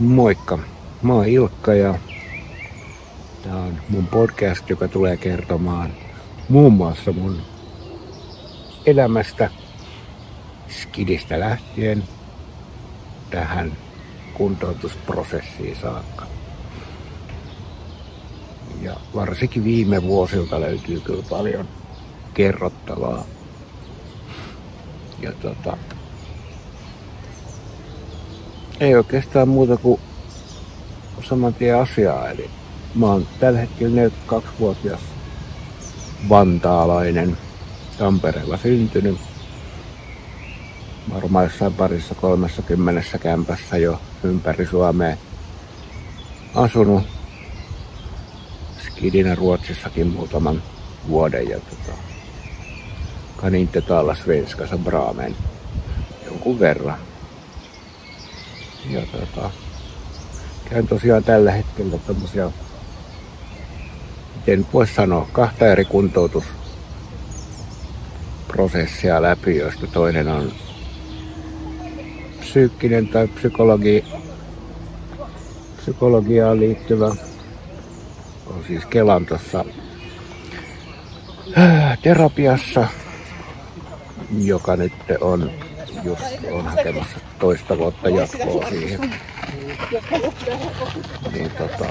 Moikka, mä oon Ilkka ja tää on mun podcast, joka tulee kertomaan muun muassa mun elämästä skidistä lähtien tähän kuntoutusprosessiin saakka. Ja varsinkin viime vuosilta löytyy kyllä paljon kerrottavaa. Ja tota, ei oikeastaan muuta kuin saman tien asiaa. Eli mä oon tällä hetkellä 42-vuotias vantaalainen, Tampereella syntynyt. Varmaan jossain parissa kolmessa kymmenessä kämpässä jo ympäri Suomea asunut. Skidinä Ruotsissakin muutaman vuoden ja tota, kan inte tala svenska så bra men jonkun verran. Ja tota, käyn tosiaan tällä hetkellä tämmöisiä, miten voisi sanoa, kahta eri kuntoutusprosessia läpi, joista toinen on psyykkinen tai psykologi, psykologiaan liittyvä. On siis Kelan tuossa äh, terapiassa, joka nyt on just on hakemassa toista vuotta jatkoa siihen. Niin tota,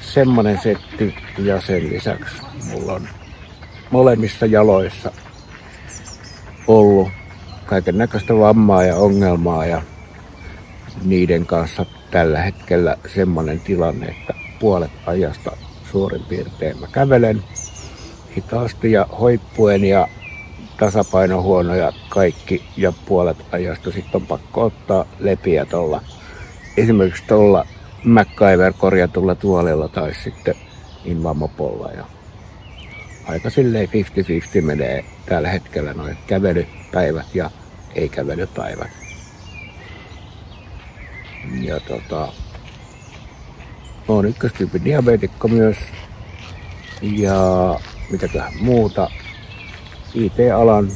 semmonen setti ja sen lisäksi mulla on molemmissa jaloissa ollut kaiken näköistä vammaa ja ongelmaa ja niiden kanssa tällä hetkellä semmonen tilanne, että puolet ajasta suurin piirtein mä kävelen hitaasti ja hoippuen ja tasapaino huono ja kaikki ja puolet ajasta sitten on pakko ottaa lepiä tuolla. Esimerkiksi tuolla MacGyver korjatulla tuolilla tai sitten Invamopolla ja aika silleen 50-50 menee tällä hetkellä noin kävelypäivät ja ei-kävelypäivät. Ja tota, olen ykköstyypin diabetikko myös. Ja mitäköhän muuta. IT-alan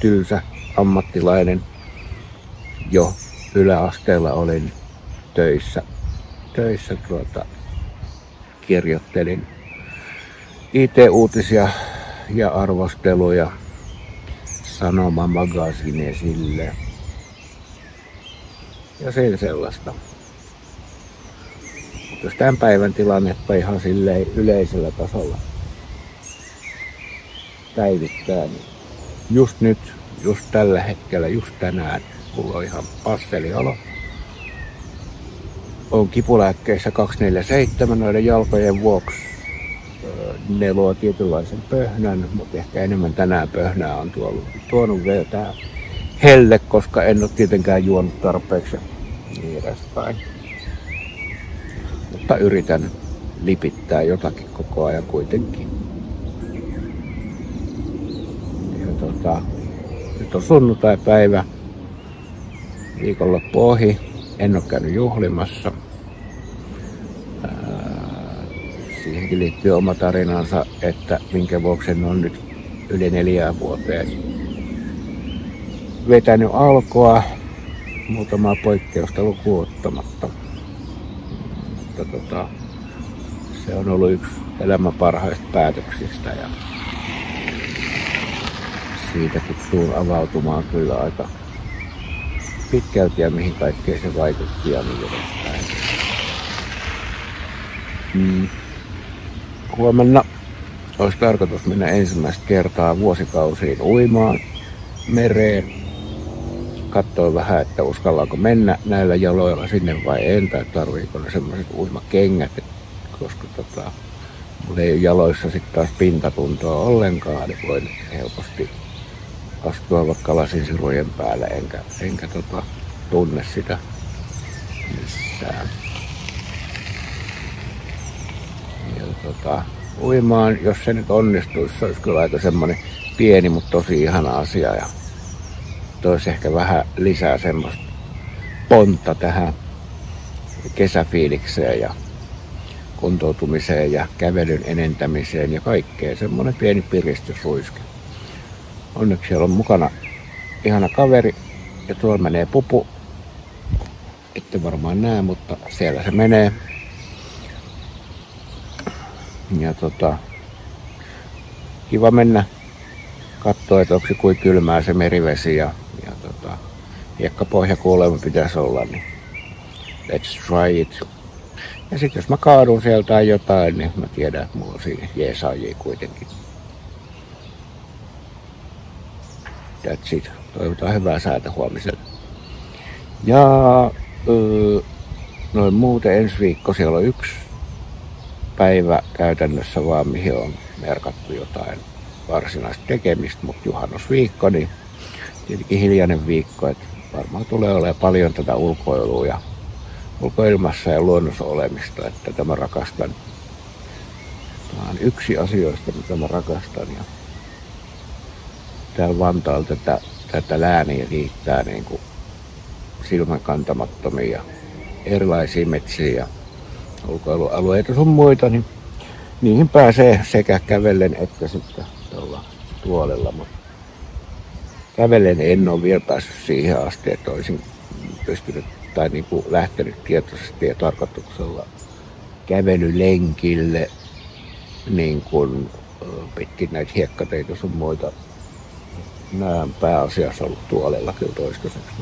tylsä ammattilainen. Jo yläasteella olin töissä. Töissä tuota, kirjoittelin IT-uutisia ja arvosteluja Sanoma Magazine sille. Ja sen sellaista. Mutta tämän päivän tilannetta ihan silleen yleisellä tasolla päivittää, niin just nyt, just tällä hetkellä, just tänään, mulla on ihan passeliolo. On kipulääkkeissä 247 noiden jalkojen vuoksi. Ne luo tietynlaisen pöhnän, mutta ehkä enemmän tänään pöhnää on tuonut, tuonut vielä tää helle, koska en ole tietenkään juonut tarpeeksi niin edespäin. Mutta yritän lipittää jotakin koko ajan kuitenkin. Tota, nyt on sunnuntai-päivä. Viikonloppu ohi. En ole käynyt juhlimassa. siihenkin liittyy oma tarinansa, että minkä vuoksi en ole nyt yli neljään vuoteen vetänyt alkoa muutamaa poikkeusta lukuottamatta. Mutta tota, se on ollut yksi elämän parhaista päätöksistä ja siitäkin tuun avautumaan kyllä aika pitkälti ja mihin kaikkeen se vaikutti ja niin edespäin. Mm. Huomenna olisi tarkoitus mennä ensimmäistä kertaa vuosikausiin uimaan mereen. Katsoin vähän, että uskallaanko mennä näillä jaloilla sinne vai en, tai tarviiko ne semmoiset uimakengät, koska tota, mulla ei jaloissa sitten taas pintatuntoa ollenkaan, niin voin helposti astua vaikka lasinsirujen päälle, enkä, enkä tota, tunne sitä missään. Ja tota, uimaan, jos se nyt onnistuisi, se olisi kyllä aika semmonen pieni, mutta tosi ihana asia ja toisi ehkä vähän lisää semmoista pontta tähän kesäfiilikseen ja kuntoutumiseen ja kävelyn enentämiseen ja kaikkeen. Semmoinen pieni piristysruiske. Onneksi siellä on mukana ihana kaveri ja tuolla menee pupu ette varmaan näe, mutta siellä se menee. Ja tota, kiva mennä katsoa, että onko se kuin kylmää se merivesi ja, ja tota, hiekkapohja kuulemma pitäisi olla, niin let's try it. Ja sitten jos mä kaadun sieltä tai jotain, niin mä tiedän, että mulla on siinä jeesaajia kuitenkin. That's it. Toivotaan hyvää säätä huomiselle. Ja öö, noin muuten ensi viikko siellä on yksi päivä käytännössä vaan, mihin on merkattu jotain varsinaista tekemistä, mutta juhannusviikko, niin tietenkin hiljainen viikko, että varmaan tulee olemaan paljon tätä ulkoilua ja ulkoilmassa ja luonnossa olemista, että tätä mä rakastan. Tämä on yksi asioista, mitä mä rakastan ja täällä Vantaalla tätä, tätä lääniä riittää niin kuin silmän kantamattomia erilaisia metsiä ja ulkoilualueita sun muita, niin niihin pääsee sekä kävellen että sitten tuolla tuolella, mutta kävellen en ole vielä päässyt siihen asti, että olisin pystynyt tai niin kuin lähtenyt tietoisesti ja tarkoituksella kävelylenkille niin kuin pitkin näitä hiekkateitä sun muita. Nämä pääasiassa ollut tuolella kyllä toistaiseksi.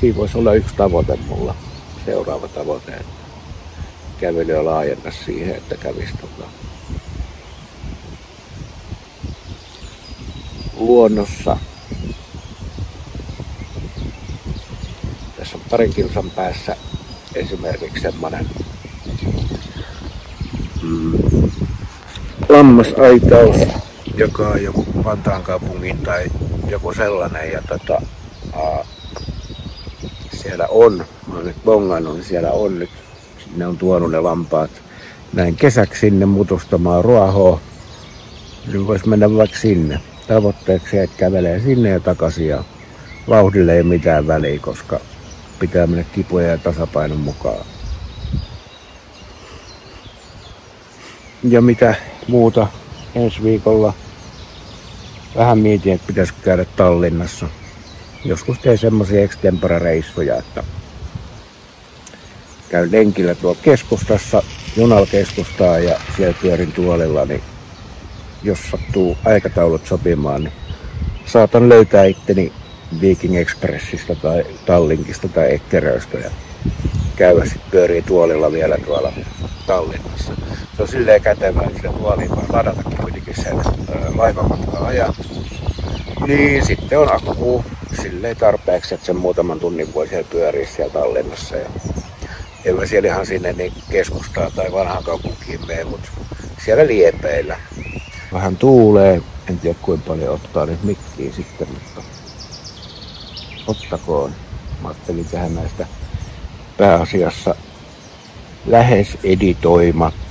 Siinä voisi olla yksi tavoite mulla, seuraava tavoite, että kävelyä laajenna siihen, että kävisi tota luonnossa. Tässä on parin kilsan päässä esimerkiksi semmonen mm, lammasaitaus, joka on joku Vantaan kaupungin tai joku sellainen. Ja tota, aa, siellä on, mä oon nyt bongannut, niin siellä on nyt, ne on tuonut ne lampaat näin kesäksi sinne mutustamaan ruohoa. Niin voisi mennä vaikka sinne tavoitteeksi, että kävelee sinne ja takaisin ja vauhdille ei mitään väliä, koska pitää mennä kipuja ja tasapainon mukaan. Ja mitä muuta ensi viikolla. Vähän mietin, että pitäisikö käydä Tallinnassa. Joskus teen semmoisia extempora-reissuja, että käyn lenkillä tuolla keskustassa, junalla keskustaa ja siellä pyörin tuolilla, niin jos sattuu aikataulut sopimaan, niin saatan löytää itteni Viking Expressista tai Tallinkista tai Ekkeröistä ja käydä sitten pyörii tuolilla vielä tuolla Tallinnassa. Se on silleen kätevää, että sitä tuoliin vaan ladatakin kuitenkin sen laivamatkaa ajan. Niin sitten on akku silleen tarpeeksi, että sen muutaman tunnin voi siellä pyöriä siellä Tallinnassa. Ja en mä siellä ihan sinne niin keskustaa tai vanhaan kaupunkiin mene, mutta siellä liepeillä vähän tuulee. En tiedä kuinka paljon ottaa nyt mikkiä sitten, mutta ottakoon. Mä ajattelin tehdä näistä pääasiassa lähes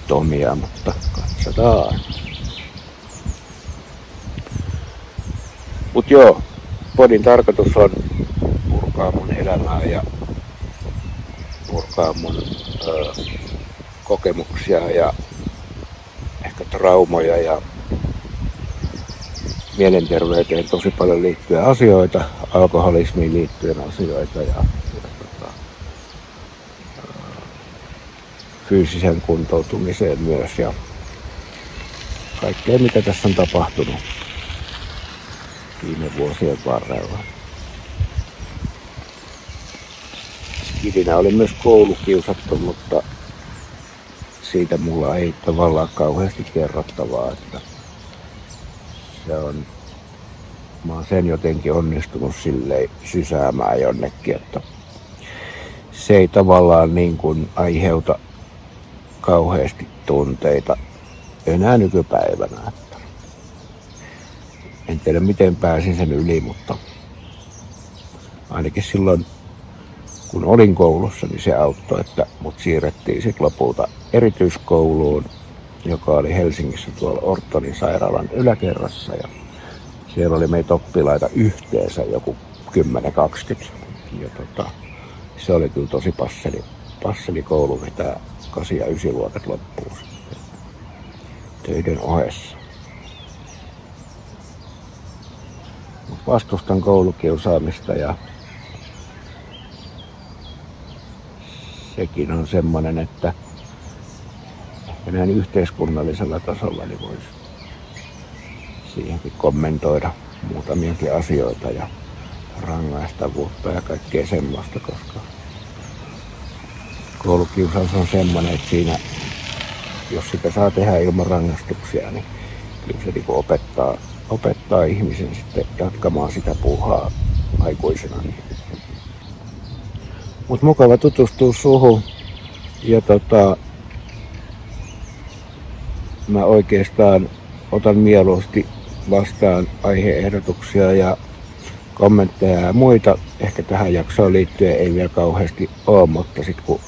editoimattomia, mutta katsotaan. Mut joo, podin tarkoitus on purkaa mun elämää ja purkaa mun ö, kokemuksia ja ehkä traumoja ja mielenterveyteen tosi paljon liittyen asioita, alkoholismiin liittyen asioita ja, ja tota, fyysisen kuntoutumiseen myös ja kaikkea mitä tässä on tapahtunut viime vuosien varrella. Skidinä oli myös koulukiusattu, mutta siitä mulla ei tavallaan kauheasti kerrottavaa, että se on, mä oon sen jotenkin onnistunut silleen sysäämään jonnekin, että se ei tavallaan niin kuin aiheuta kauheasti tunteita enää nykypäivänä. En tiedä miten pääsin sen yli, mutta ainakin silloin kun olin koulussa, niin se auttoi, että mut siirrettiin sitten lopulta erityiskouluun joka oli Helsingissä tuolla Ortonin sairaalan yläkerrassa. Ja siellä oli meitä oppilaita yhteensä joku 10-20. Ja tota, se oli kyllä tosi passeli, passeli koulu vetää 8 ja 9 luokat loppuun sitten töiden ohessa. Mut vastustan koulukiusaamista ja sekin on semmoinen, että ehkä näin yhteiskunnallisella tasolla niin voisi siihenkin kommentoida muutamiakin asioita ja rangaistavuutta ja kaikkea semmoista, koska koulukiusaus on semmoinen, että siinä, jos sitä saa tehdä ilman rangaistuksia, niin kyllä se niin opettaa, opettaa ihmisen sitten jatkamaan sitä puuhaa aikuisena. Niin. Mutta mukava tutustua suhun. Ja tota, mä oikeastaan otan mieluusti vastaan aiheehdotuksia ja kommentteja ja muita. Ehkä tähän jaksoon liittyen ei vielä kauheasti ole, mutta sitten kun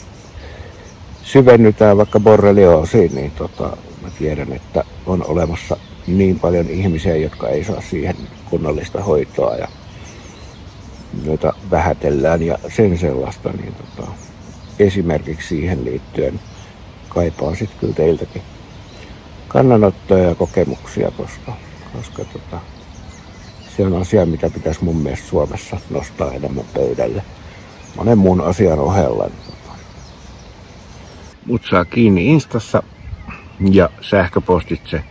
syvennytään vaikka borrelioosiin, niin tota, mä tiedän, että on olemassa niin paljon ihmisiä, jotka ei saa siihen kunnollista hoitoa ja joita vähätellään ja sen sellaista, niin tota, esimerkiksi siihen liittyen kaipaan sitten kyllä teiltäkin kannanottoja ja kokemuksia, koska, koska tota, se on asia, mitä pitäisi mun mielestä Suomessa nostaa enemmän pöydälle monen muun asian ohella. Niin tota. Mut saa kiinni Instassa ja sähköpostitse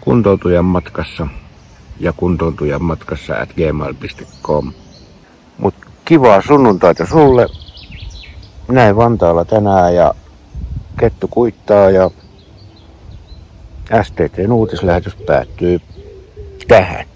kuntoutujan matkassa ja kuntoutujan matkassa at gmail.com. Mut kivaa sunnuntaita sulle. Näin Vantaalla tänään ja kettu kuittaa ja STTn uutislähetys päättyy tähän.